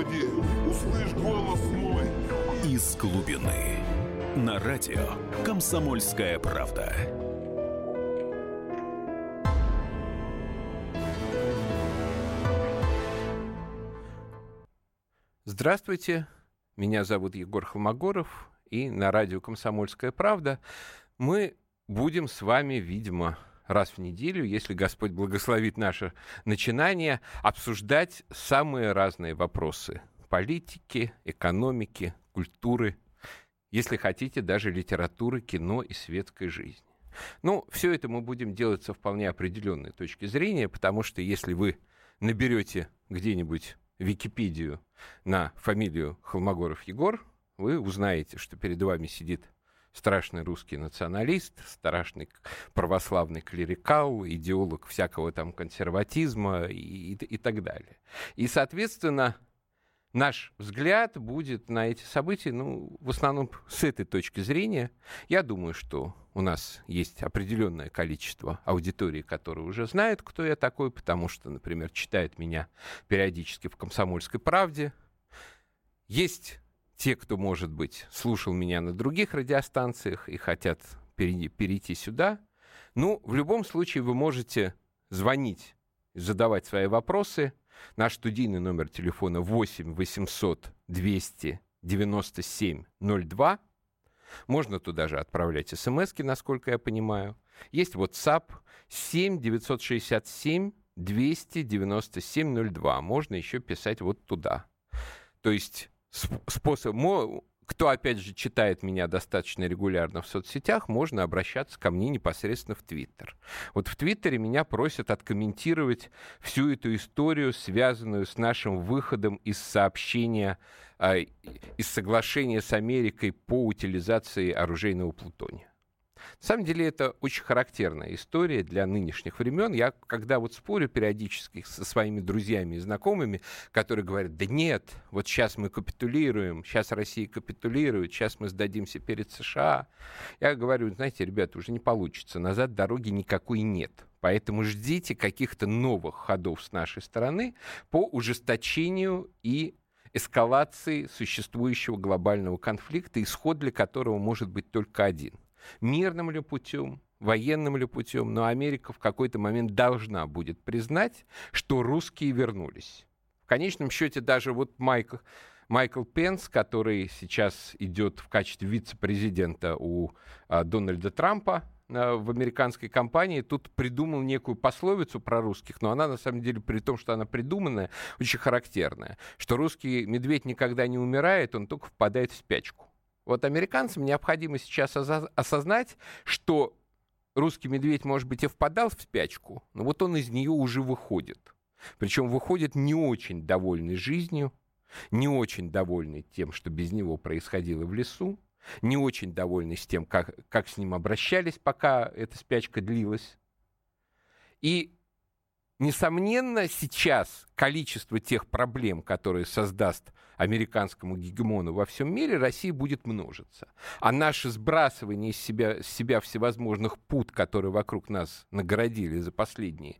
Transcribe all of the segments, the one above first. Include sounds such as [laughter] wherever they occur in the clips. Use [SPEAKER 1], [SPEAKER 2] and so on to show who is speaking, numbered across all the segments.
[SPEAKER 1] Господи, услышь голос мой.
[SPEAKER 2] Из глубины. На радио «Комсомольская правда».
[SPEAKER 3] Здравствуйте, меня зовут Егор Холмогоров, и на радио «Комсомольская правда» мы будем с вами, видимо, раз в неделю, если Господь благословит наше начинание, обсуждать самые разные вопросы политики, экономики, культуры, если хотите, даже литературы, кино и светской жизни. Ну, все это мы будем делать со вполне определенной точки зрения, потому что если вы наберете где-нибудь Википедию на фамилию Холмогоров Егор, вы узнаете, что перед вами сидит страшный русский националист, страшный православный клерикал, идеолог всякого там консерватизма и, и, и так далее. И, соответственно, наш взгляд будет на эти события, ну, в основном с этой точки зрения. Я думаю, что у нас есть определенное количество аудитории, которые уже знают, кто я такой, потому что, например, читает меня периодически в «Комсомольской правде». Есть те, кто, может быть, слушал меня на других радиостанциях и хотят перейти сюда. Ну, в любом случае вы можете звонить, задавать свои вопросы. Наш студийный номер телефона 8 800 297 02. Можно туда же отправлять смс насколько я понимаю. Есть WhatsApp 7 967 297 02. Можно еще писать вот туда. То есть способ, кто, опять же, читает меня достаточно регулярно в соцсетях, можно обращаться ко мне непосредственно в Твиттер. Вот в Твиттере меня просят откомментировать всю эту историю, связанную с нашим выходом из сообщения, э, из соглашения с Америкой по утилизации оружейного плутония. На самом деле это очень характерная история для нынешних времен. Я, когда вот спорю периодически со своими друзьями и знакомыми, которые говорят, да нет, вот сейчас мы капитулируем, сейчас Россия капитулирует, сейчас мы сдадимся перед США, я говорю, знаете, ребята, уже не получится, назад дороги никакой нет. Поэтому ждите каких-то новых ходов с нашей стороны по ужесточению и эскалации существующего глобального конфликта, исход для которого может быть только один – мирным ли путем, военным ли путем, но Америка в какой-то момент должна будет признать, что русские вернулись. В конечном счете даже вот Майкл, Майкл Пенс, который сейчас идет в качестве вице-президента у а, Дональда Трампа, а, в американской компании тут придумал некую пословицу про русских, но она на самом деле, при том, что она придуманная, очень характерная, что русский медведь никогда не умирает, он только впадает в спячку. Вот американцам необходимо сейчас осознать, что русский медведь, может быть, и впадал в спячку, но вот он из нее уже выходит. Причем выходит не очень довольный жизнью, не очень довольный тем, что без него происходило в лесу, не очень довольный с тем, как, как с ним обращались, пока эта спячка длилась. И Несомненно, сейчас количество тех проблем, которые создаст американскому гегемону во всем мире, России будет множиться. А наше сбрасывание из себя, из себя всевозможных пут, которые вокруг нас нагородили за последние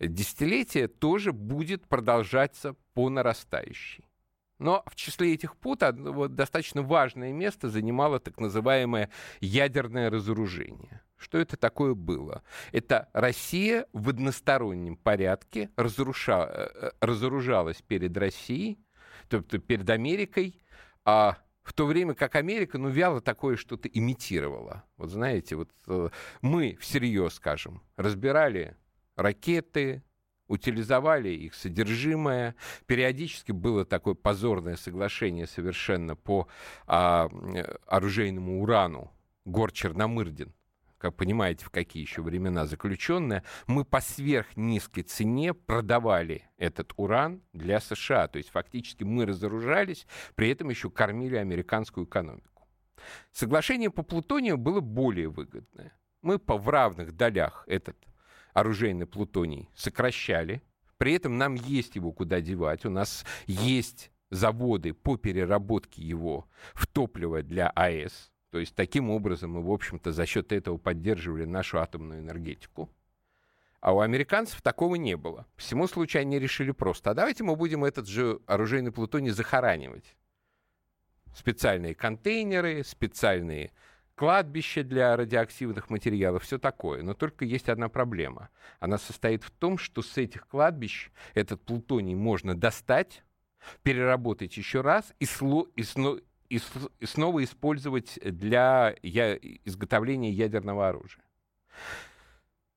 [SPEAKER 3] десятилетия, тоже будет продолжаться по нарастающей. Но в числе этих пут вот, достаточно важное место занимало так называемое ядерное разоружение. Что это такое было? Это Россия в одностороннем порядке разруша... Э, э, разоружалась перед Россией, то есть перед Америкой, а в то время как Америка, ну, вяло такое что-то имитировала. Вот знаете, вот э, мы всерьез, скажем, разбирали ракеты, утилизовали их содержимое. Периодически было такое позорное соглашение совершенно по а, оружейному урану гор Черномырдин как понимаете, в какие еще времена заключенная, мы по сверхнизкой цене продавали этот уран для США. То есть фактически мы разоружались, при этом еще кормили американскую экономику. Соглашение по плутонию было более выгодное. Мы по в равных долях этот оружейный плутоний сокращали. При этом нам есть его куда девать. У нас есть заводы по переработке его в топливо для АЭС. То есть таким образом мы, в общем-то, за счет этого поддерживали нашу атомную энергетику. А у американцев такого не было. Всему случаю они решили просто, а давайте мы будем этот же оружейный плутоний захоранивать. Специальные контейнеры, специальные кладбища для радиоактивных материалов, все такое. Но только есть одна проблема. Она состоит в том, что с этих кладбищ этот плутоний можно достать, переработать еще раз и, сло, и, сно, и, снова использовать для я, изготовления ядерного оружия.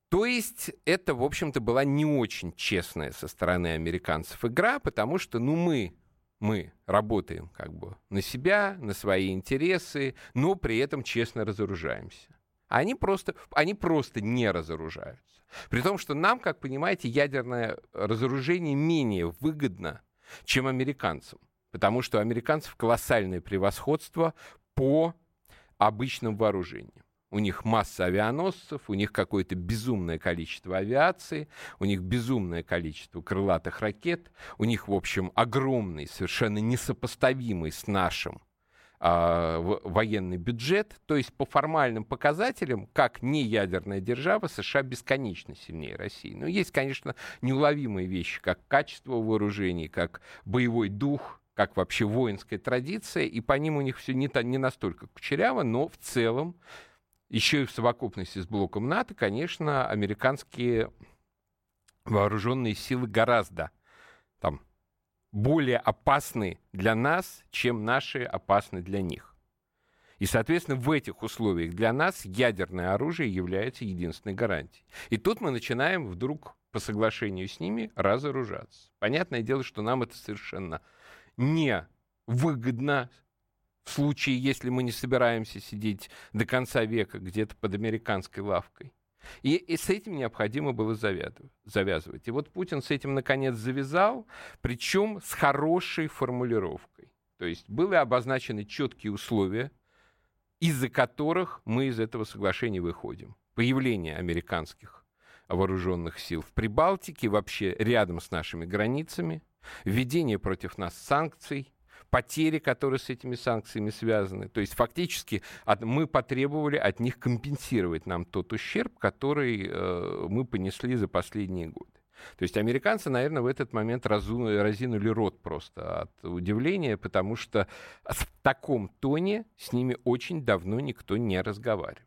[SPEAKER 3] То есть это, в общем-то, была не очень честная со стороны американцев игра, потому что, ну, мы, мы работаем как бы на себя, на свои интересы, но при этом честно разоружаемся. Они просто, они просто не разоружаются. При том, что нам, как понимаете, ядерное разоружение менее выгодно, чем американцам. Потому что у американцев колоссальное превосходство по обычным вооружениям. У них масса авианосцев, у них какое-то безумное количество авиации, у них безумное количество крылатых ракет, у них, в общем, огромный, совершенно несопоставимый с нашим а, военный бюджет. То есть по формальным показателям, как не ядерная держава, США бесконечно сильнее России. Но есть, конечно, неуловимые вещи, как качество вооружений, как боевой дух, как вообще воинская традиция, и по ним у них все не, не настолько кучеряво, но в целом еще и в совокупности с блоком НАТО, конечно, американские вооруженные силы гораздо там, более опасны для нас, чем наши опасны для них. И, соответственно, в этих условиях для нас ядерное оружие является единственной гарантией. И тут мы начинаем вдруг по соглашению с ними разоружаться. Понятное дело, что нам это совершенно не выгодно в случае, если мы не собираемся сидеть до конца века где-то под американской лавкой. И, и с этим необходимо было завязывать. И вот Путин с этим наконец завязал, причем с хорошей формулировкой. То есть были обозначены четкие условия, из-за которых мы из этого соглашения выходим. Появление американских вооруженных сил в Прибалтике, вообще рядом с нашими границами, введение против нас санкций, потери, которые с этими санкциями связаны. То есть фактически от, мы потребовали от них компенсировать нам тот ущерб, который э, мы понесли за последние годы. То есть американцы, наверное, в этот момент разу, разинули рот просто от удивления, потому что в таком тоне с ними очень давно никто не разговаривал.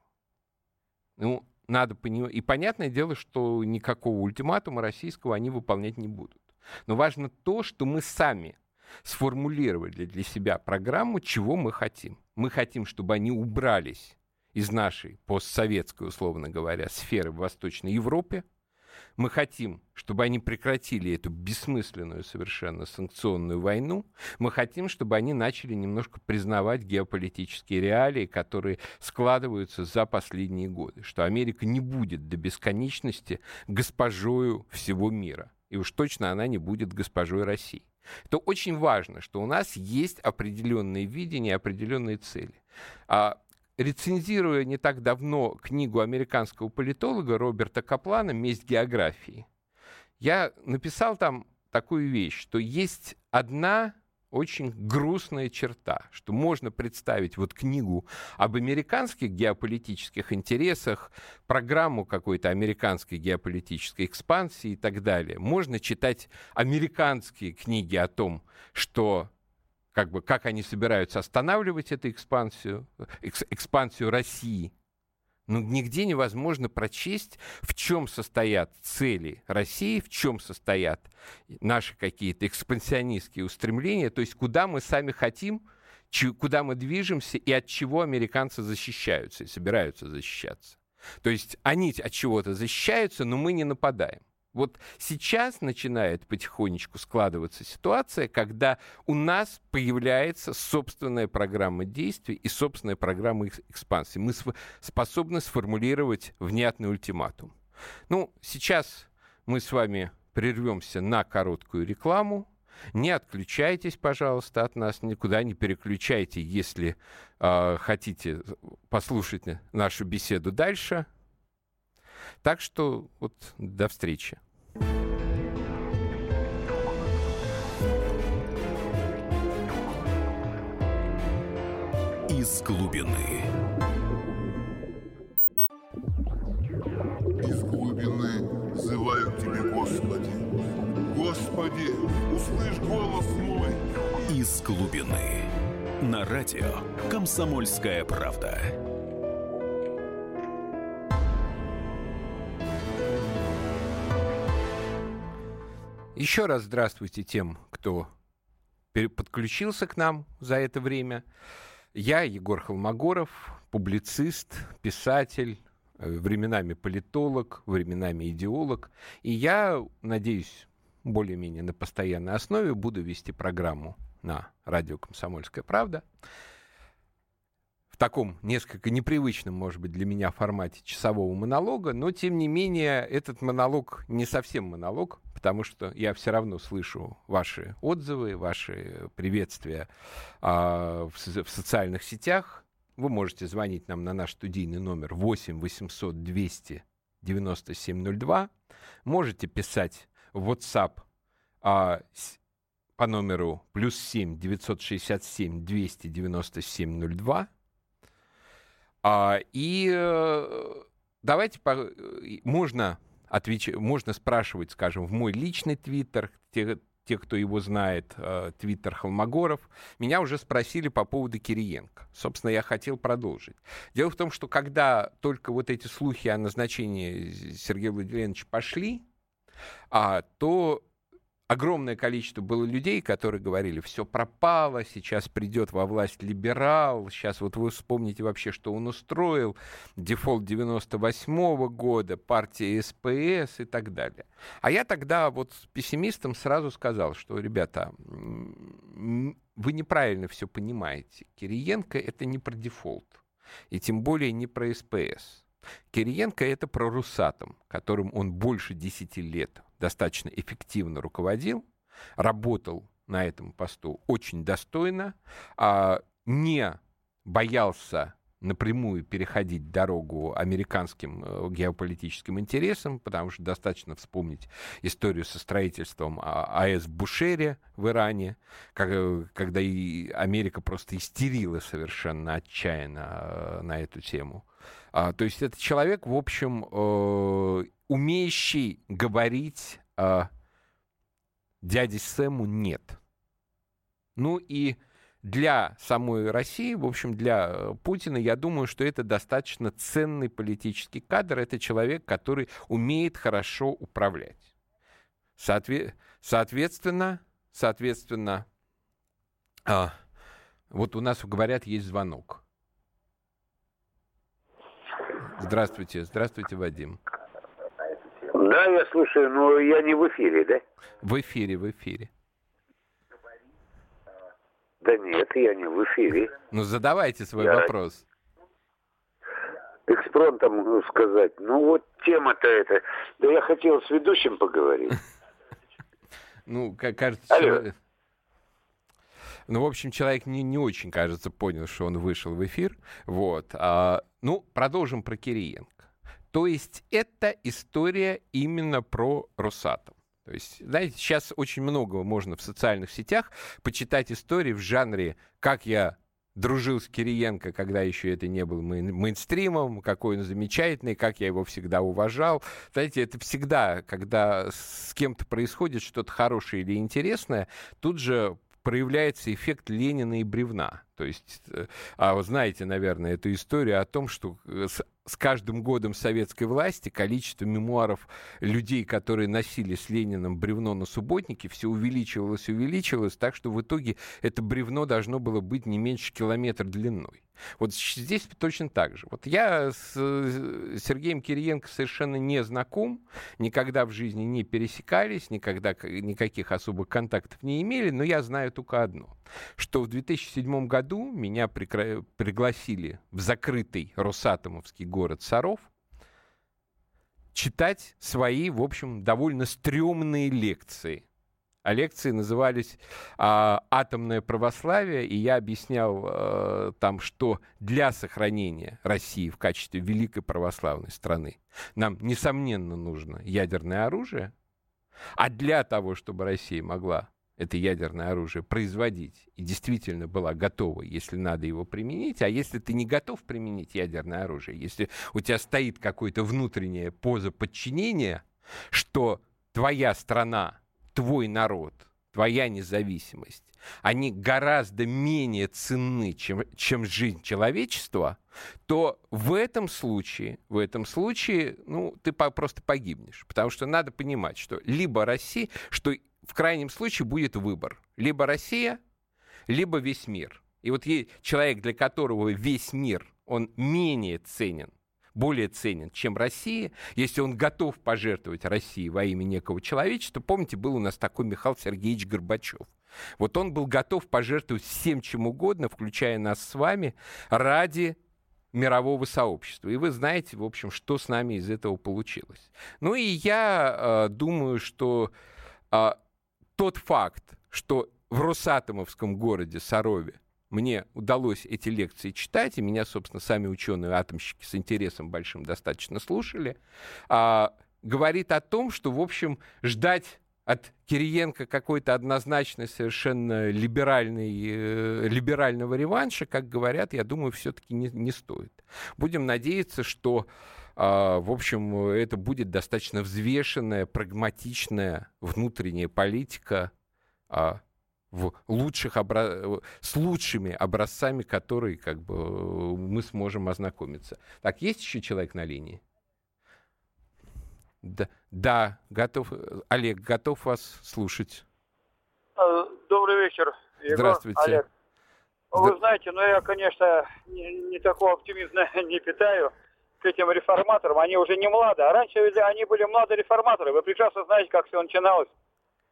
[SPEAKER 3] Ну, надо понимать. И понятное дело, что никакого ультиматума российского они выполнять не будут. Но важно то, что мы сами сформулировали для себя программу, чего мы хотим. Мы хотим, чтобы они убрались из нашей постсоветской, условно говоря, сферы в Восточной Европе. Мы хотим, чтобы они прекратили эту бессмысленную совершенно санкционную войну. Мы хотим, чтобы они начали немножко признавать геополитические реалии, которые складываются за последние годы. Что Америка не будет до бесконечности госпожою всего мира. И уж точно она не будет госпожой России. Это очень важно, что у нас есть определенные видения, определенные цели. А, рецензируя не так давно книгу американского политолога Роберта Каплана «Месть географии», я написал там такую вещь, что есть одна очень грустная черта, что можно представить вот книгу об американских геополитических интересах, программу какой-то американской геополитической экспансии и так далее. Можно читать американские книги о том, что как бы как они собираются останавливать эту экспансию, экспансию России – но ну, нигде невозможно прочесть, в чем состоят цели России, в чем состоят наши какие-то экспансионистские устремления, то есть куда мы сами хотим, куда мы движемся и от чего американцы защищаются и собираются защищаться. То есть они от чего-то защищаются, но мы не нападаем. Вот сейчас начинает потихонечку складываться ситуация, когда у нас появляется собственная программа действий и собственная программа экспансии. Мы способны сформулировать внятный ультиматум. Ну, сейчас мы с вами прервемся на короткую рекламу. Не отключайтесь, пожалуйста, от нас, никуда не переключайте, если э, хотите послушать нашу беседу дальше. Так что вот до встречи.
[SPEAKER 2] Из глубины.
[SPEAKER 1] Из глубины Господи, услышь голос мой.
[SPEAKER 2] Из глубины. На радио «Комсомольская правда».
[SPEAKER 3] Еще раз здравствуйте тем, кто подключился к нам за это время. Я Егор Холмогоров, публицист, писатель, э, временами политолог, временами идеолог. И я, надеюсь, более-менее на постоянной основе буду вести программу на радио «Комсомольская правда» в таком несколько непривычном, может быть, для меня формате часового монолога, но, тем не менее, этот монолог не совсем монолог, потому что я все равно слышу ваши отзывы, ваши приветствия а, в, в социальных сетях. Вы можете звонить нам на наш студийный номер 8 800 200 9702. Можете писать в WhatsApp а, по номеру плюс 7 967 297 02. А, и э, давайте, по, можно отвеч... можно спрашивать, скажем, в мой личный твиттер, те, те, кто его знает, э, твиттер Холмогоров, меня уже спросили по поводу Кириенко. Собственно, я хотел продолжить. Дело в том, что когда только вот эти слухи о назначении Сергея Владимировича пошли, а, то огромное количество было людей, которые говорили, все пропало, сейчас придет во власть либерал, сейчас вот вы вспомните вообще, что он устроил, дефолт 98 -го года, партия СПС и так далее. А я тогда вот всем пессимистам сразу сказал, что, ребята, вы неправильно все понимаете. Кириенко это не про дефолт, и тем более не про СПС. Кириенко это про Русатом, которым он больше 10 лет достаточно эффективно руководил, работал на этом посту очень достойно, а, не боялся напрямую переходить дорогу американским э, геополитическим интересам, потому что достаточно вспомнить историю со строительством а, АЭС в Бушере в Иране, э, когда и Америка просто истерила совершенно отчаянно э, на эту тему. А, то есть это человек, в общем, умеющий говорить э, дяде Сэму нет. Ну и для самой России, в общем, для э, Путина, я думаю, что это достаточно ценный политический кадр. Это человек, который умеет хорошо управлять. Соотве- соответственно, соответственно, а, вот у нас, говорят, есть звонок. Здравствуйте, здравствуйте, Вадим.
[SPEAKER 4] Да, я слушаю, но я не в эфире, да?
[SPEAKER 3] В эфире, в эфире.
[SPEAKER 4] Да нет, я не в эфире.
[SPEAKER 3] Ну, задавайте свой
[SPEAKER 4] я...
[SPEAKER 3] вопрос.
[SPEAKER 4] Экспромтом сказать. Ну, вот тема-то это. Да я хотел с ведущим поговорить. [laughs]
[SPEAKER 3] Ну, как кажется, человек... Ну, в общем, человек не, не очень, кажется, понял, что он вышел в эфир. Вот. А, ну, продолжим про Кириенко. То есть это история именно про Росатом. То есть, знаете, сейчас очень много можно в социальных сетях почитать истории в жанре «Как я дружил с Кириенко, когда еще это не было мейн мейнстримом, какой он замечательный, как я его всегда уважал. Знаете, это всегда, когда с кем-то происходит что-то хорошее или интересное, тут же проявляется эффект Ленина и бревна. То есть, э, а вы знаете, наверное, эту историю о том, что э, с каждым годом советской власти количество мемуаров людей, которые носили с Лениным бревно на субботнике, все увеличивалось увеличивалось, так что в итоге это бревно должно было быть не меньше километра длиной. Вот здесь точно так же. Вот я с э, Сергеем Кириенко совершенно не знаком, никогда в жизни не пересекались, никогда никаких особых контактов не имели, но я знаю только одно, что в 2007 году меня прикра... пригласили в закрытый Росатомовский город Саров читать свои, в общем, довольно стрёмные лекции. А лекции назывались а, «Атомное православие», и я объяснял а, там, что для сохранения России в качестве великой православной страны нам, несомненно, нужно ядерное оружие, а для того, чтобы Россия могла это ядерное оружие производить и действительно была готова, если надо его применить, а если ты не готов применить ядерное оружие, если у тебя стоит какое-то внутреннее поза подчинения, что твоя страна твой народ, твоя независимость, они гораздо менее ценны, чем, чем жизнь человечества, то в этом случае, в этом случае, ну, ты по, просто погибнешь. Потому что надо понимать, что либо Россия, что в крайнем случае будет выбор. Либо Россия, либо весь мир. И вот человек, для которого весь мир, он менее ценен, более ценен, чем Россия, если он готов пожертвовать России во имя некого человечества. Помните, был у нас такой Михаил Сергеевич Горбачев. Вот он был готов пожертвовать всем чем угодно, включая нас с вами, ради мирового сообщества. И вы знаете, в общем, что с нами из этого получилось. Ну и я э, думаю, что э, тот факт, что в Росатомовском городе Сарове мне удалось эти лекции читать, и меня, собственно, сами ученые-атомщики с интересом большим достаточно слушали, э, говорит о том, что, в общем, ждать от Кириенко какой-то однозначно совершенно либеральный, э, либерального реванша, как говорят, я думаю, все-таки не, не стоит. Будем надеяться, что, в общем, это будет достаточно взвешенная, прагматичная внутренняя политика э, в лучших обра... с лучшими образцами, которые как бы, мы сможем ознакомиться. Так, есть еще человек на линии? Да, да, готов. Олег, готов вас слушать.
[SPEAKER 5] Э, добрый вечер,
[SPEAKER 3] Егор, Здравствуйте.
[SPEAKER 5] Олег. Вы знаете, ну я, конечно, не, не такого оптимизма [laughs] не питаю к этим реформаторам. Они уже не молодые. А раньше они были молодые реформаторы. Вы прекрасно знаете, как все начиналось.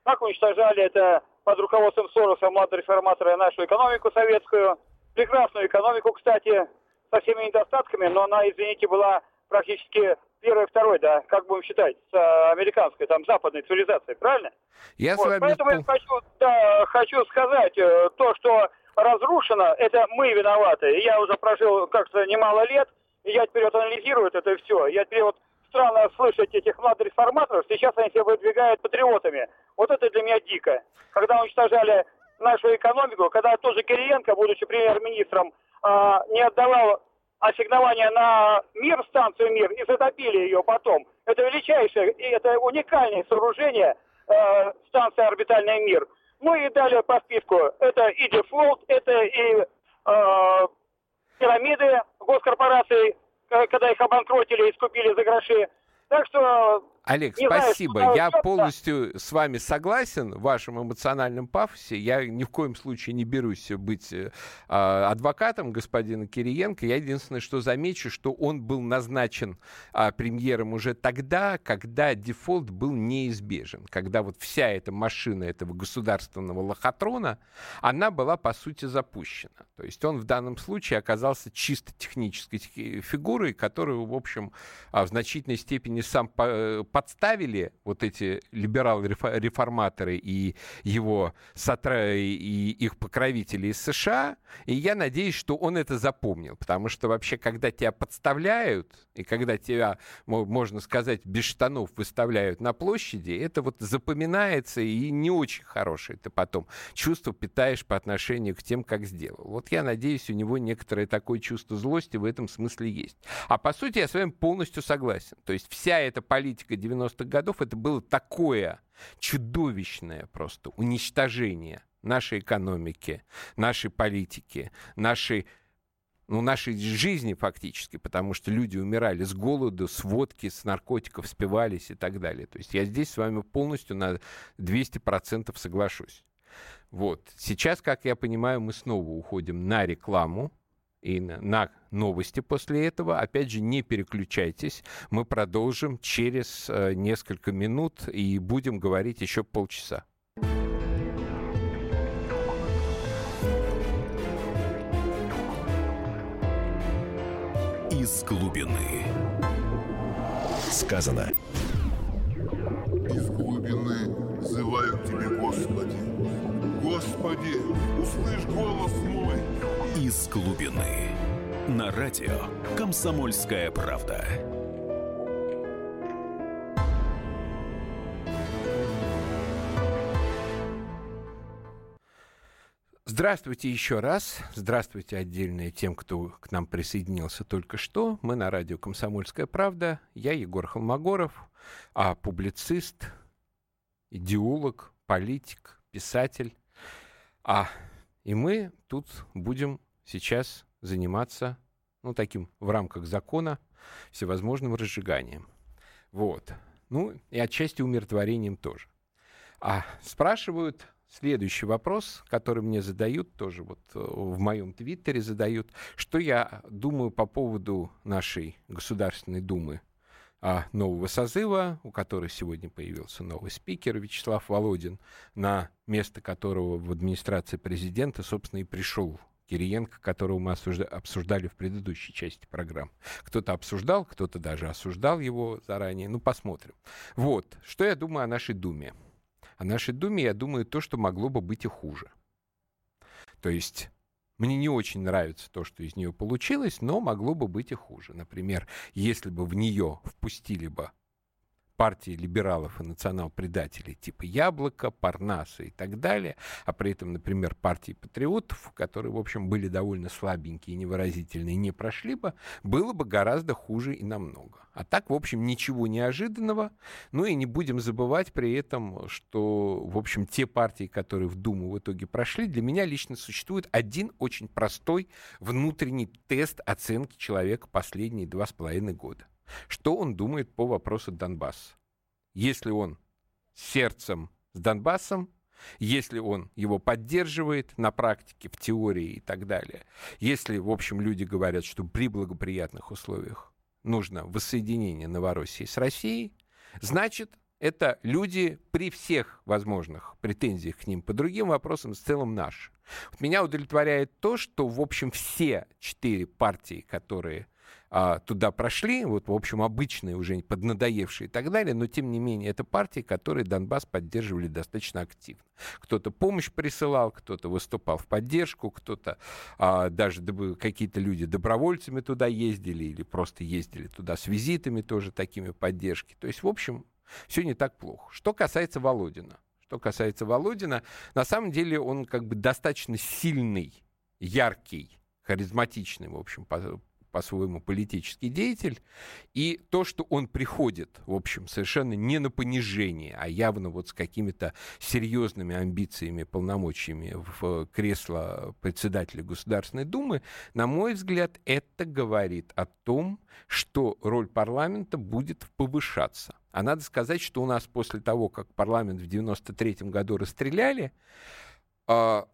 [SPEAKER 5] Как уничтожали это под руководством Сороса молодые реформаторы нашу экономику советскую. Прекрасную экономику, кстати, со всеми недостатками, но она, извините, была практически первый, второй, да, как будем считать, с э, американской, там, западной цивилизацией, правильно?
[SPEAKER 3] Я
[SPEAKER 5] вот,
[SPEAKER 3] с вами...
[SPEAKER 5] Поэтому я хочу, да, хочу сказать, э, то, что разрушено, это мы виноваты. Я уже прожил как-то немало лет, и я теперь вот анализирую это все. Я теперь вот странно слышать этих молодых реформаторов, сейчас они себя выдвигают патриотами. Вот это для меня дико. Когда уничтожали нашу экономику, когда тоже Кириенко, будучи премьер-министром, а, не отдавал ассигнования на мир, станцию мир, и затопили ее потом. Это величайшее, и это уникальное сооружение э, станции орбитальный мир. Ну и далее по списку. Это и дефолт, это и э, пирамиды госкорпораций, когда их обанкротили и скупили за гроши. Так что
[SPEAKER 3] Олег, не спасибо. Знаю, я полностью с вами согласен в вашем эмоциональном пафосе. Я ни в коем случае не берусь быть э, адвокатом господина Кириенко. Я единственное, что замечу, что он был назначен э, премьером уже тогда, когда дефолт был неизбежен. Когда вот вся эта машина этого государственного лохотрона, она была, по сути, запущена. То есть он в данном случае оказался чисто технической фигурой, которую, в общем, в значительной степени сам э, подставили вот эти либерал-реформаторы и его сотра... и их покровители из США, и я надеюсь, что он это запомнил, потому что вообще, когда тебя подставляют, и когда тебя, можно сказать, без штанов выставляют на площади, это вот запоминается и не очень хорошее ты потом чувство питаешь по отношению к тем, как сделал. Вот я надеюсь, у него некоторое такое чувство злости в этом смысле есть. А по сути я с вами полностью согласен. То есть вся эта политика 90-х годов, это было такое чудовищное просто уничтожение нашей экономики, нашей политики, нашей ну, нашей жизни фактически, потому что люди умирали с голоду, с водки, с наркотиков, спивались и так далее. То есть я здесь с вами полностью на 200% соглашусь. Вот. Сейчас, как я понимаю, мы снова уходим на рекламу и на новости после этого. Опять же, не переключайтесь. Мы продолжим через э, несколько минут и будем говорить еще полчаса.
[SPEAKER 2] Из глубины. Сказано.
[SPEAKER 1] Из глубины взываю к тебе, Господи. Господи, услышь голос мой.
[SPEAKER 2] Из глубины. На радио «Комсомольская правда».
[SPEAKER 3] Здравствуйте еще раз. Здравствуйте отдельно тем, кто к нам присоединился только что. Мы на радио «Комсомольская правда». Я Егор Холмогоров, а публицист, идеолог, политик, писатель. А, и мы тут будем сейчас заниматься, ну, таким в рамках закона, всевозможным разжиганием. Вот. Ну, и отчасти умиротворением тоже. А спрашивают следующий вопрос, который мне задают, тоже вот э, в моем твиттере задают, что я думаю по поводу нашей Государственной Думы а, нового созыва, у которой сегодня появился новый спикер Вячеслав Володин, на место которого в администрации президента, собственно, и пришел Кириенко, которого мы обсуждали в предыдущей части программы. Кто-то обсуждал, кто-то даже осуждал его заранее. Ну, посмотрим. Вот, что я думаю о нашей Думе. О нашей Думе я думаю то, что могло бы быть и хуже. То есть мне не очень нравится то, что из нее получилось, но могло бы быть и хуже. Например, если бы в нее впустили бы партии либералов и национал-предателей типа Яблоко, Парнаса и так далее, а при этом, например, партии патриотов, которые, в общем, были довольно слабенькие и невыразительные, не прошли бы, было бы гораздо хуже и намного. А так, в общем, ничего неожиданного. Ну и не будем забывать при этом, что, в общем, те партии, которые в Думу в итоге прошли, для меня лично существует один очень простой внутренний тест оценки человека последние два с половиной года. Что он думает по вопросу Донбасса? Если он сердцем с Донбассом, если он его поддерживает на практике, в теории и так далее, если, в общем, люди говорят, что при благоприятных условиях нужно воссоединение Новороссии с Россией, значит, это люди при всех возможных претензиях к ним по другим вопросам в целом наши. Вот меня удовлетворяет то, что, в общем, все четыре партии, которые а, туда прошли, вот, в общем, обычные уже поднадоевшие и так далее, но, тем не менее, это партии, которые Донбасс поддерживали достаточно активно. Кто-то помощь присылал, кто-то выступал в поддержку, кто-то а, даже какие-то люди добровольцами туда ездили или просто ездили туда с визитами тоже такими поддержки. То есть, в общем, все не так плохо. Что касается Володина. Что касается Володина, на самом деле он как бы достаточно сильный, яркий, харизматичный, в общем, по-своему политический деятель, и то, что он приходит, в общем, совершенно не на понижение, а явно вот с какими-то серьезными амбициями, полномочиями в кресло председателя Государственной Думы, на мой взгляд, это говорит о том, что роль парламента будет повышаться. А надо сказать, что у нас после того, как парламент в 93 году расстреляли, а,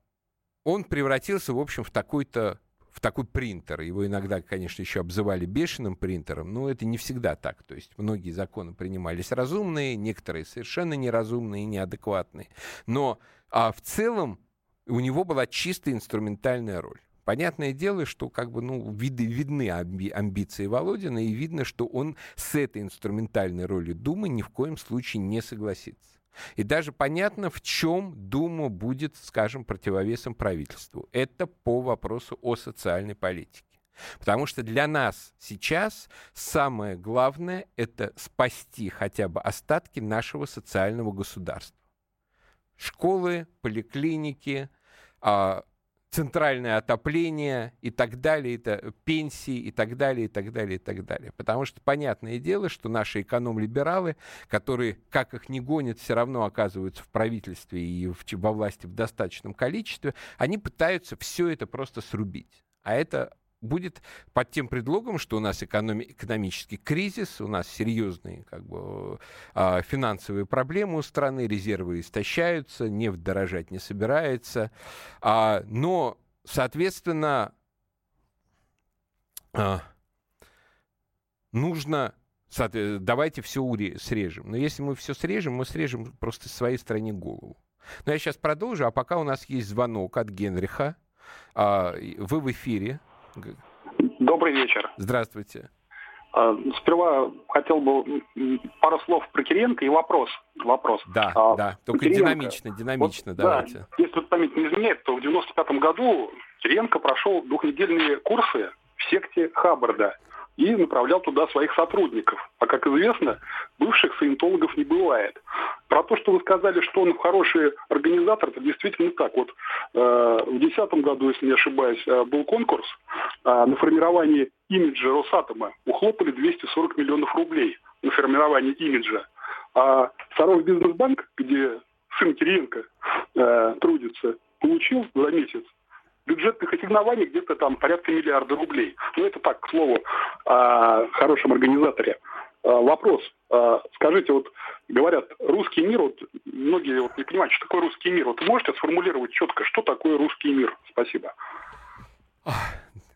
[SPEAKER 3] он превратился, в общем, в такой-то в такой принтер. Его иногда, конечно, еще обзывали бешеным принтером, но это не всегда так. То есть многие законы принимались разумные, некоторые совершенно неразумные и неадекватные. Но а в целом у него была чисто инструментальная роль. Понятное дело, что как бы, ну, виды, видны амби, амбиции Володина, и видно, что он с этой инструментальной ролью Думы ни в коем случае не согласится. И даже понятно, в чем Дума будет, скажем, противовесом правительству. Это по вопросу о социальной политике. Потому что для нас сейчас самое главное — это спасти хотя бы остатки нашего социального государства. Школы, поликлиники, а, центральное отопление и так далее, это пенсии и так далее, и так далее, и так далее. Потому что понятное дело, что наши эконом-либералы, которые, как их не гонят, все равно оказываются в правительстве и в, во власти в достаточном количестве, они пытаются все это просто срубить. А это будет под тем предлогом, что у нас экономи- экономический кризис, у нас серьезные как бы, э, финансовые проблемы у страны, резервы истощаются, нефть дорожать не собирается. А, но, соответственно, э, нужно давайте все срежем. Но если мы все срежем, мы срежем просто своей стране голову. Но я сейчас продолжу, а пока у нас есть звонок от Генриха. Вы в эфире.
[SPEAKER 6] Добрый вечер.
[SPEAKER 3] Здравствуйте.
[SPEAKER 6] А, сперва хотел бы пару слов про Кириенко и вопрос. вопрос.
[SPEAKER 3] Да, а, да, только Кириенко, динамично, динамично
[SPEAKER 6] вот,
[SPEAKER 3] давайте.
[SPEAKER 6] Да, если память не изменяет, то в 95 году Кириенко прошел двухнедельные курсы в секте Хаббарда и направлял туда своих сотрудников. А как известно, бывших саентологов не бывает. Про то, что вы сказали, что он хороший организатор, это действительно так. Вот э, в 2010 году, если не ошибаюсь, э, был конкурс э, на формирование имиджа Росатома. Ухлопали 240 миллионов рублей на формирование имиджа. А Саров Бизнесбанк, где сын Кириенко э, трудится, получил за месяц бюджетных ассигнований где-то там порядка миллиарда рублей. Ну, это так, к слову, о хорошем организаторе. А, вопрос. А, скажите, вот говорят, русский мир, вот многие вот не понимают, что такое русский мир. Вот можете сформулировать четко, что такое русский мир? Спасибо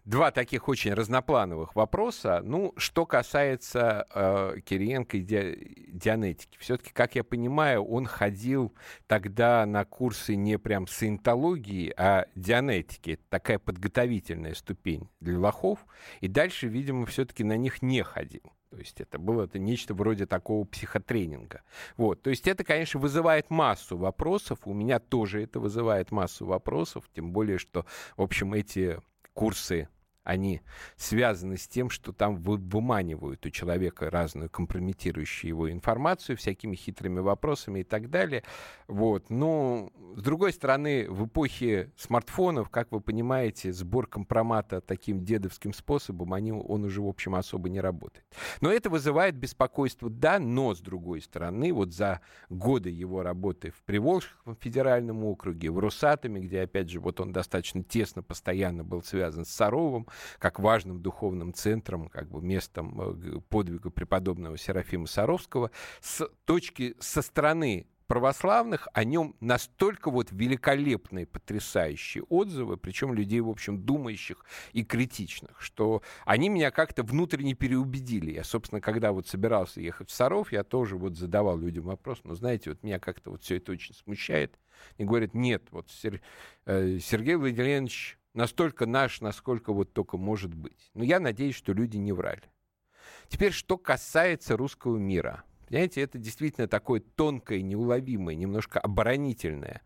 [SPEAKER 3] два таких очень разноплановых вопроса. Ну, что касается э, Кириенко и ди- Дианетики, все-таки, как я понимаю, он ходил тогда на курсы не прям саентологии, а дианетики. Это такая подготовительная ступень для лохов. И дальше, видимо, все-таки на них не ходил. То есть это было это нечто вроде такого психотренинга. Вот. То есть это, конечно, вызывает массу вопросов. У меня тоже это вызывает массу вопросов. Тем более, что, в общем, эти курсы они связаны с тем, что там выманивают у человека разную компрометирующую его информацию, всякими хитрыми вопросами и так далее. Вот. Но, с другой стороны, в эпохе смартфонов, как вы понимаете, сбор компромата таким дедовским способом, они, он уже, в общем, особо не работает. Но это вызывает беспокойство, да, но, с другой стороны, вот за годы его работы в Приволжском федеральном округе, в Росатоме, где, опять же, вот он достаточно тесно, постоянно был связан с Саровым, как важным духовным центром, как бы местом э, подвига преподобного Серафима Саровского, с точки, со стороны православных о нем настолько вот великолепные, потрясающие отзывы, причем людей, в общем, думающих и критичных, что они меня как-то внутренне переубедили. Я, собственно, когда вот собирался ехать в Саров, я тоже вот задавал людям вопрос, ну, знаете, вот меня как-то вот все это очень смущает. И говорят, нет, вот э, Сергей Владимирович настолько наш, насколько вот только может быть. Но я надеюсь, что люди не врали. Теперь, что касается русского мира. Понимаете, это действительно такое тонкое, неуловимое, немножко оборонительное,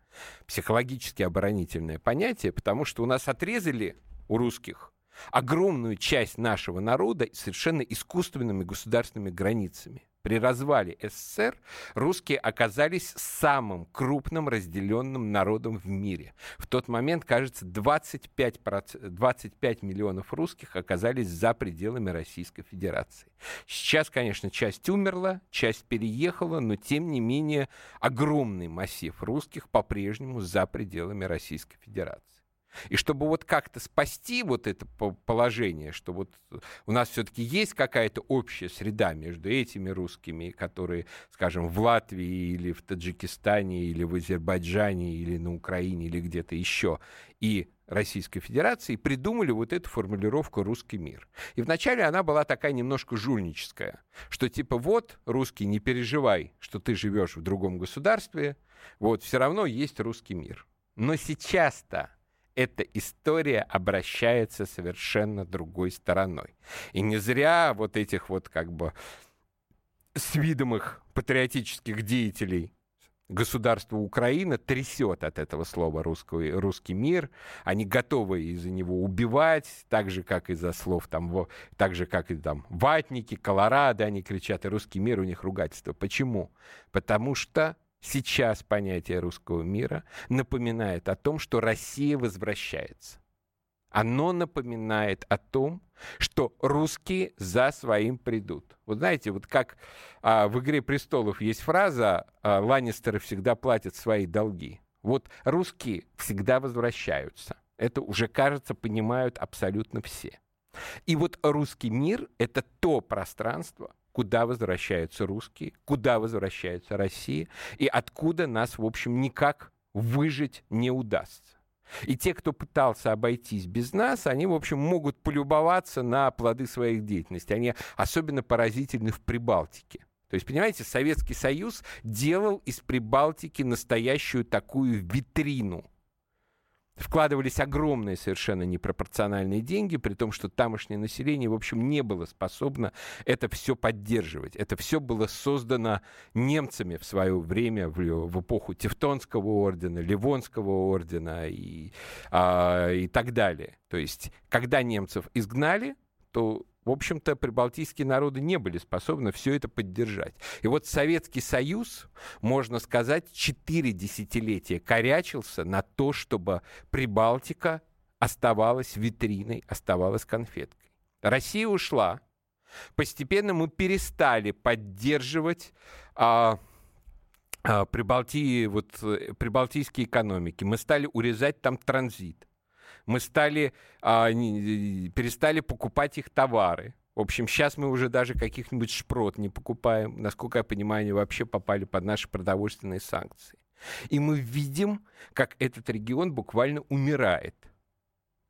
[SPEAKER 3] психологически оборонительное понятие, потому что у нас отрезали у русских огромную часть нашего народа совершенно искусственными государственными границами. При развале СССР русские оказались самым крупным разделенным народом в мире. В тот момент, кажется, 25, 25 миллионов русских оказались за пределами Российской Федерации. Сейчас, конечно, часть умерла, часть переехала, но тем не менее огромный массив русских по-прежнему за пределами Российской Федерации. И чтобы вот как-то спасти вот это положение, что вот у нас все-таки есть какая-то общая среда между этими русскими, которые, скажем, в Латвии или в Таджикистане или в Азербайджане или на Украине или где-то еще, и Российской Федерации, придумали вот эту формулировку «русский мир». И вначале она была такая немножко жульническая, что типа вот, русский, не переживай, что ты живешь в другом государстве, вот, все равно есть русский мир. Но сейчас-то эта история обращается совершенно другой стороной. И не зря вот этих вот как бы свидомых патриотических деятелей государство Украина трясет от этого слова русский, русский мир. Они готовы из-за него убивать, так же, как из-за слов там, так же, как и там ватники, Колорадо, они кричат, и русский мир у них ругательство. Почему? Потому что сейчас понятие русского мира напоминает о том, что Россия возвращается. Оно напоминает о том, что русские за своим придут. Вот знаете, вот как а, в «Игре престолов» есть фраза а, «Ланнистеры всегда платят свои долги». Вот русские всегда возвращаются. Это уже, кажется, понимают абсолютно все. И вот русский мир — это то пространство, куда возвращаются русские, куда возвращается Россия, и откуда нас, в общем, никак выжить не удастся. И те, кто пытался обойтись без нас, они, в общем, могут полюбоваться на плоды своих деятельности. Они особенно поразительны в Прибалтике. То есть, понимаете, Советский Союз делал из Прибалтики настоящую такую витрину – вкладывались огромные совершенно непропорциональные деньги, при том, что тамошнее население, в общем, не было способно это все поддерживать. Это все было создано немцами в свое время, в, в эпоху Тевтонского ордена, Ливонского ордена и, а, и так далее. То есть, когда немцев изгнали, то в общем-то, прибалтийские народы не были способны все это поддержать. И вот Советский Союз, можно сказать, четыре десятилетия корячился на то, чтобы Прибалтика оставалась витриной, оставалась конфеткой. Россия ушла. Постепенно мы перестали поддерживать а, а, Прибалтии, вот, э, прибалтийские экономики. Мы стали урезать там транзит. Мы стали, а, перестали покупать их товары. В общем, сейчас мы уже даже каких-нибудь шпрот не покупаем. Насколько я понимаю, они вообще попали под наши продовольственные санкции. И мы видим, как этот регион буквально умирает.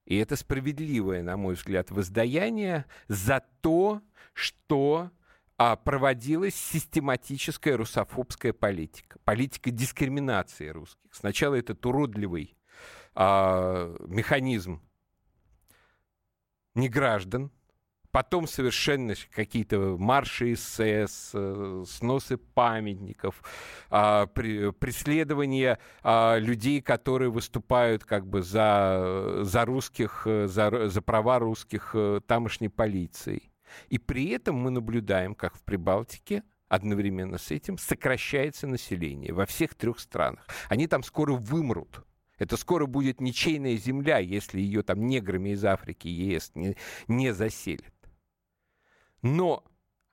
[SPEAKER 3] И это справедливое, на мой взгляд, воздаяние за то, что а, проводилась систематическая русофобская политика, политика дискриминации русских. Сначала этот уродливый а, механизм неграждан, потом совершенно какие-то марши СС, э, сносы памятников, а, преследование а, людей, которые выступают как бы за, за русских, э, за, за права русских э, тамошней полицией. И при этом мы наблюдаем, как в Прибалтике одновременно с этим сокращается население во всех трех странах. Они там скоро вымрут. Это скоро будет ничейная земля, если ее там неграми из Африки ЕС не, не заселят. Но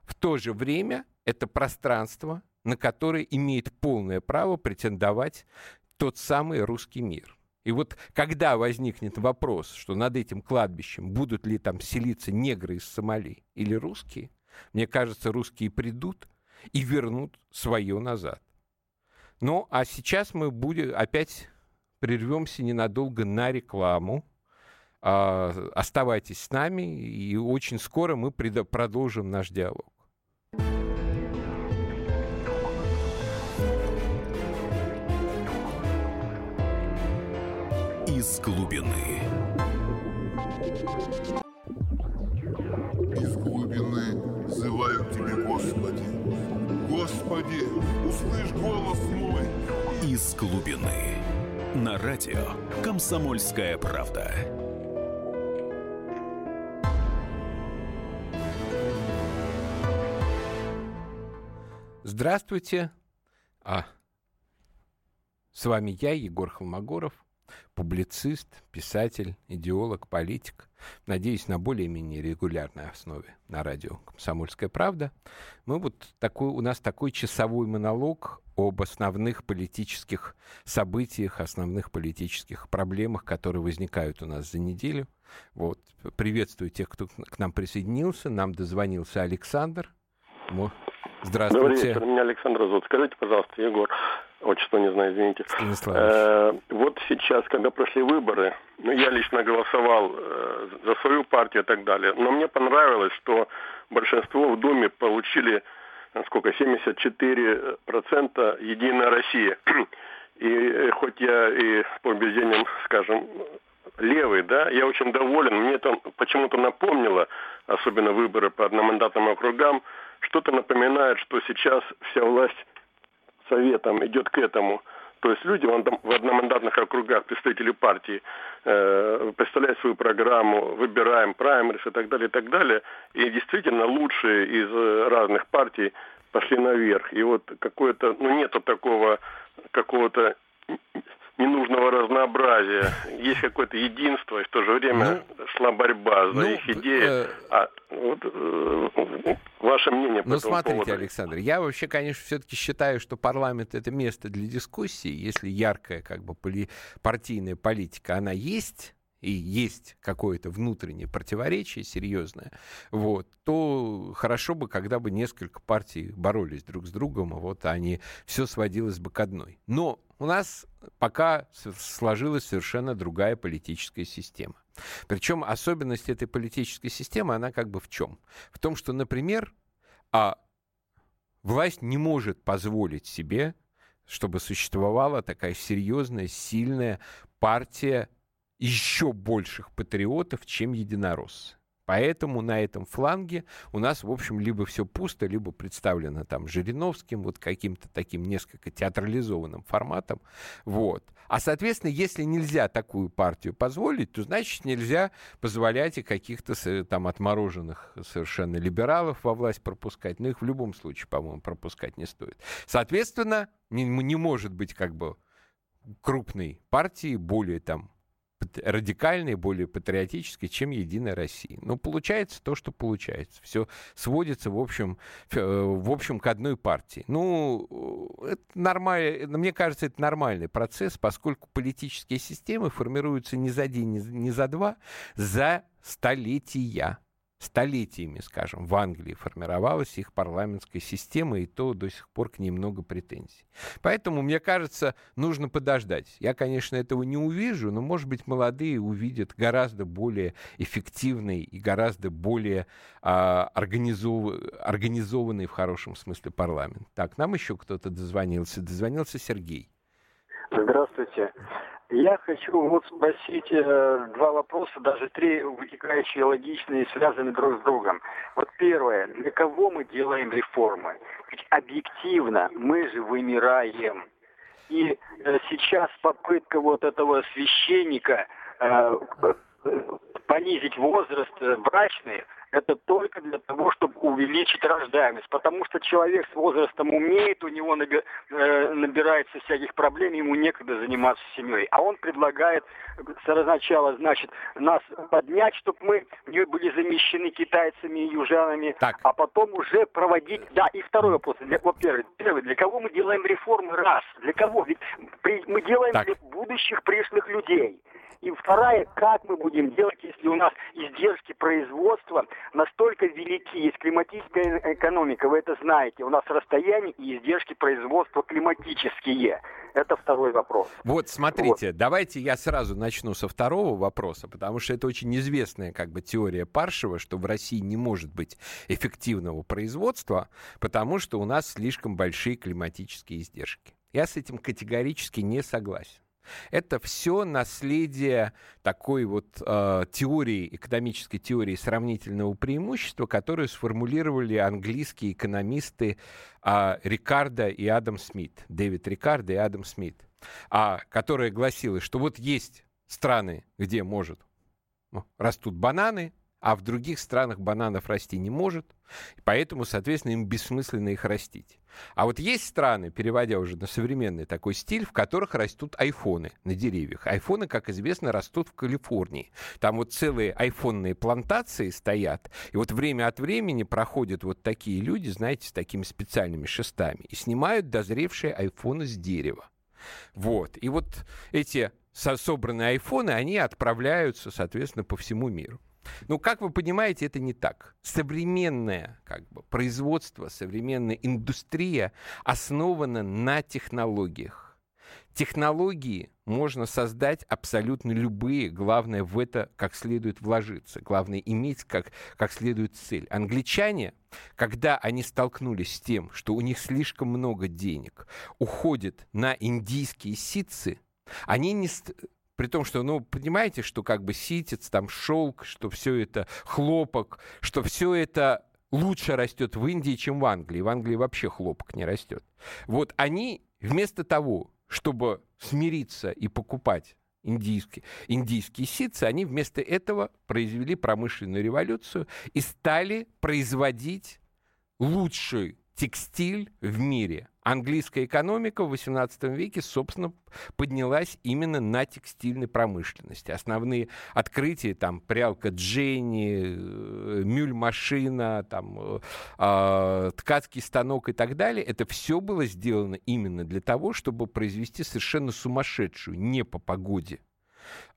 [SPEAKER 3] в то же время это пространство, на которое имеет полное право претендовать тот самый русский мир. И вот когда возникнет вопрос, что над этим кладбищем будут ли там селиться негры из Сомали или русские, мне кажется, русские придут и вернут свое назад. Ну, а сейчас мы будем опять прервемся ненадолго на рекламу. А, оставайтесь с нами, и очень скоро мы продолжим наш диалог.
[SPEAKER 2] Из глубины.
[SPEAKER 1] Из глубины взывают тебе, Господи. Господи, услышь голос мой.
[SPEAKER 2] Из глубины. На радио «Комсомольская правда».
[SPEAKER 3] Здравствуйте. А, с вами я, Егор Холмогоров публицист, писатель, идеолог, политик. Надеюсь, на более-менее регулярной основе на радио «Комсомольская правда». Мы вот такой, у нас такой часовой монолог об основных политических событиях, основных политических проблемах, которые возникают у нас за неделю. Вот. Приветствую тех, кто к нам присоединился. Нам дозвонился Александр. Здравствуйте.
[SPEAKER 7] Добрый вечер, меня Александр зовут. Скажите, пожалуйста, Егор, отчество не знаю, извините. Э, вот сейчас, когда прошли выборы, ну, я лично голосовал э, за свою партию и так далее, но мне понравилось, что большинство в Думе получили, э, сколько, 74% Единая Россия. [clears throat] И хоть я и по убеждениям, скажем, левый, да, я очень доволен. Мне это почему-то напомнило, особенно выборы по одномандатным округам, что-то напоминает, что сейчас вся власть советом идет к этому. То есть люди в одномандатных округах, представители партии, э, представляют свою программу, выбираем праймерис и так далее, и так далее. И действительно лучшие из э, разных партий пошли наверх. И вот какое-то, ну нету такого какого-то ненужного разнообразия. Есть какое-то единство, и в то же время ну, шла борьба за ну, их идеи. Э... А, вот, э, ваше мнение по
[SPEAKER 3] Ну,
[SPEAKER 7] этому
[SPEAKER 3] смотрите,
[SPEAKER 7] поводу.
[SPEAKER 3] Александр, я вообще, конечно, все-таки считаю, что парламент — это место для дискуссии. Если яркая как бы поли... партийная политика, она есть, и есть какое-то внутреннее противоречие серьезное, вот, то хорошо бы, когда бы несколько партий боролись друг с другом, вот, а не все сводилось бы к одной. Но у нас пока сложилась совершенно другая политическая система. Причем особенность этой политической системы, она как бы в чем? В том, что, например, а власть не может позволить себе, чтобы существовала такая серьезная, сильная партия еще больших патриотов, чем единороссы. Поэтому на этом фланге у нас, в общем, либо все пусто, либо представлено там Жириновским, вот каким-то таким несколько театрализованным форматом. Вот. А, соответственно, если нельзя такую партию позволить, то, значит, нельзя позволять и каких-то там отмороженных совершенно либералов во власть пропускать. Но их в любом случае, по-моему, пропускать не стоит. Соответственно, не, не может быть как бы крупной партии, более там радикальной, более патриотической, чем Единая Россия. Но получается то, что получается. Все сводится, в общем, э, в общем к одной партии. Ну, это нормально, мне кажется, это нормальный процесс, поскольку политические системы формируются не за день, не за два, за столетия столетиями, скажем, в Англии формировалась их парламентская система, и то до сих пор к ней много претензий. Поэтому, мне кажется, нужно подождать. Я, конечно, этого не увижу, но, может быть, молодые увидят гораздо более эффективный и гораздо более а, организов... организованный в хорошем смысле парламент. Так, нам еще кто-то дозвонился. Дозвонился Сергей.
[SPEAKER 8] Здравствуйте. Я хочу вот спросить э, два вопроса, даже три вытекающие логичные, связанные друг с другом. Вот первое, для кого мы делаем реформы? Ведь объективно мы же вымираем. И э, сейчас попытка вот этого священника э, понизить возраст э, брачный, это только для того, чтобы увеличить рождаемость. Потому что человек с возрастом умеет, у него наби, э, набирается всяких проблем, ему некогда заниматься семьей. А он предлагает сначала, значит, нас поднять, чтобы мы не были замещены китайцами и южанами, так. а потом уже проводить... Да, и второй вопрос. Для, во-первых, первый, для кого мы делаем реформы? Раз. Для кого? Ведь при, мы делаем так. для будущих пришлых людей. И вторая, как мы будем делать, если у нас издержки производства настолько велики, есть климатическая экономика, вы это знаете, у нас расстояние и издержки производства климатические. Это второй вопрос.
[SPEAKER 3] Вот, смотрите, вот. давайте я сразу начну со второго вопроса, потому что это очень известная как бы теория Паршева, что в России не может быть эффективного производства, потому что у нас слишком большие климатические издержки. Я с этим категорически не согласен. Это все наследие такой вот э, теории, экономической теории сравнительного преимущества, которую сформулировали английские экономисты э, Рикардо и Адам Смит, Дэвид Рикардо и Адам Смит, а, которая гласила, что вот есть страны, где может ну, растут бананы, а в других странах бананов расти не может, поэтому, соответственно, им бессмысленно их растить. А вот есть страны, переводя уже на современный такой стиль, в которых растут айфоны на деревьях. Айфоны, как известно, растут в Калифорнии. Там вот целые айфонные плантации стоят, и вот время от времени проходят вот такие люди, знаете, с такими специальными шестами, и снимают дозревшие айфоны с дерева. Вот. И вот эти собранные айфоны, они отправляются, соответственно, по всему миру. Ну, как вы понимаете, это не так. Современное как бы, производство, современная индустрия основана на технологиях. Технологии можно создать абсолютно любые. Главное в это как следует вложиться. Главное иметь как, как следует цель. Англичане, когда они столкнулись с тем, что у них слишком много денег уходит на индийские ситцы, они не, при том, что, ну, понимаете, что как бы ситец, там шелк, что все это хлопок, что все это лучше растет в Индии, чем в Англии. В Англии вообще хлопок не растет. Вот они вместо того, чтобы смириться и покупать индийские, индийские ситцы, они вместо этого произвели промышленную революцию и стали производить лучший текстиль в мире. Английская экономика в XVIII веке, собственно, поднялась именно на текстильной промышленности. Основные открытия, там, прялка Дженни, э, мюль-машина, там, э, э, ткацкий станок и так далее, это все было сделано именно для того, чтобы произвести совершенно сумасшедшую, не по погоде,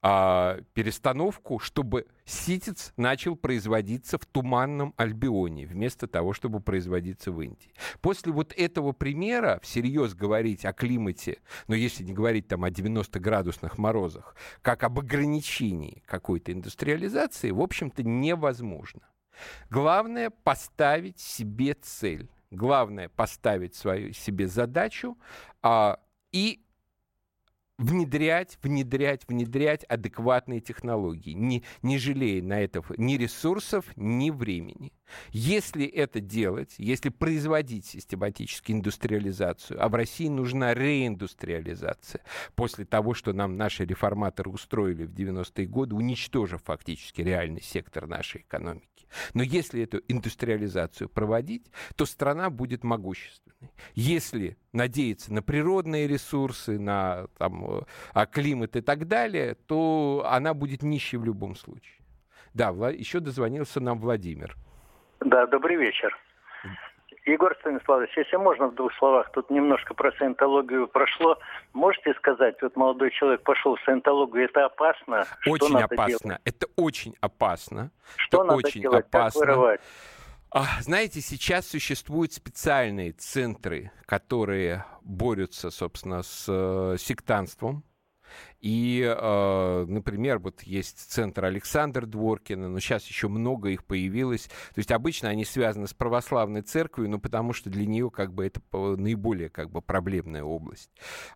[SPEAKER 3] а, перестановку, чтобы ситец начал производиться в Туманном Альбионе, вместо того, чтобы производиться в Индии. После вот этого примера всерьез говорить о климате, но если не говорить там о 90-градусных морозах, как об ограничении какой-то индустриализации, в общем-то, невозможно. Главное поставить себе цель. Главное поставить свою себе задачу а, и внедрять, внедрять, внедрять адекватные технологии, не, не жалея на это ни ресурсов, ни времени. Если это делать, если производить систематически индустриализацию, а в России нужна реиндустриализация после того, что нам наши реформаторы устроили в 90-е годы, уничтожив фактически реальный сектор нашей экономики. Но если эту индустриализацию проводить, то страна будет могущественной. Если надеяться на природные ресурсы, на там, а климат и так далее, то она будет нищей в любом случае. Да, еще дозвонился нам Владимир.
[SPEAKER 9] Да, добрый вечер. Егор Станиславович, если можно в двух словах, тут немножко про саентологию прошло. Можете сказать, вот молодой человек пошел в саентологию, это опасно?
[SPEAKER 3] Очень опасно. Делать? Это очень опасно.
[SPEAKER 9] Что это надо очень делать? опасно. Как вырывать?
[SPEAKER 3] Знаете, сейчас существуют специальные центры, которые борются, собственно, с э, сектантством. И, э, например, вот есть центр Александр Дворкина, но сейчас еще много их появилось. То есть обычно они связаны с православной церковью, но потому что для нее как бы это наиболее как бы проблемная область.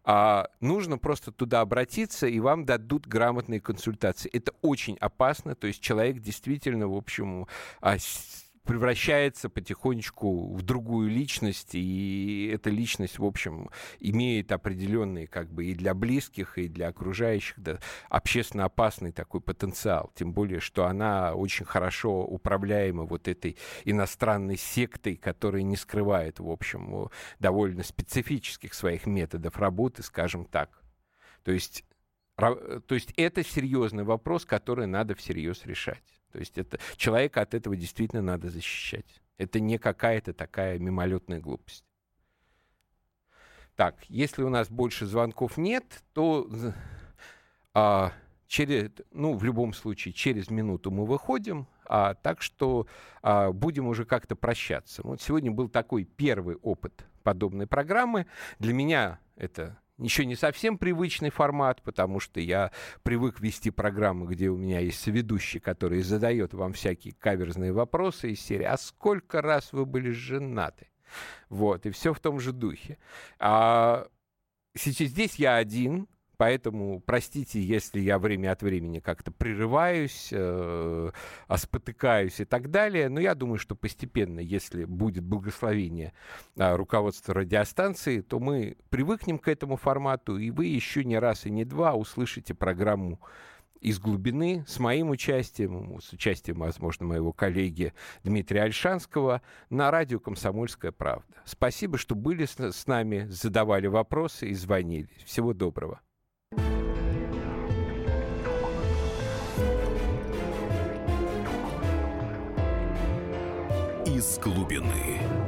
[SPEAKER 3] А нужно просто туда обратиться, и вам дадут грамотные консультации. Это очень опасно, то есть человек действительно, в общем, а, превращается потихонечку в другую личность, и эта личность, в общем, имеет определенный, как бы, и для близких, и для окружающих, да, общественно опасный такой потенциал. Тем более, что она очень хорошо управляема вот этой иностранной сектой, которая не скрывает, в общем, довольно специфических своих методов работы, скажем так. То есть, то есть это серьезный вопрос, который надо всерьез решать. То есть это, человека от этого действительно надо защищать. Это не какая-то такая мимолетная глупость. Так, если у нас больше звонков нет, то а, через, ну, в любом случае, через минуту мы выходим, а, так что а, будем уже как-то прощаться. Вот сегодня был такой первый опыт подобной программы. Для меня это еще не совсем привычный формат, потому что я привык вести программы, где у меня есть ведущий, который задает вам всякие каверзные вопросы из серии «А сколько раз вы были женаты?» Вот, и все в том же духе. А сейчас здесь я один, Поэтому простите, если я время от времени как-то прерываюсь, э, спотыкаюсь и так далее. Но я думаю, что постепенно, если будет благословение э, руководства радиостанции, то мы привыкнем к этому формату, и вы еще не раз и не два услышите программу из глубины с моим участием, с участием, возможно, моего коллеги Дмитрия Альшанского на радио «Комсомольская правда». Спасибо, что были с нами, задавали вопросы и звонили. Всего доброго.
[SPEAKER 2] Из глубины.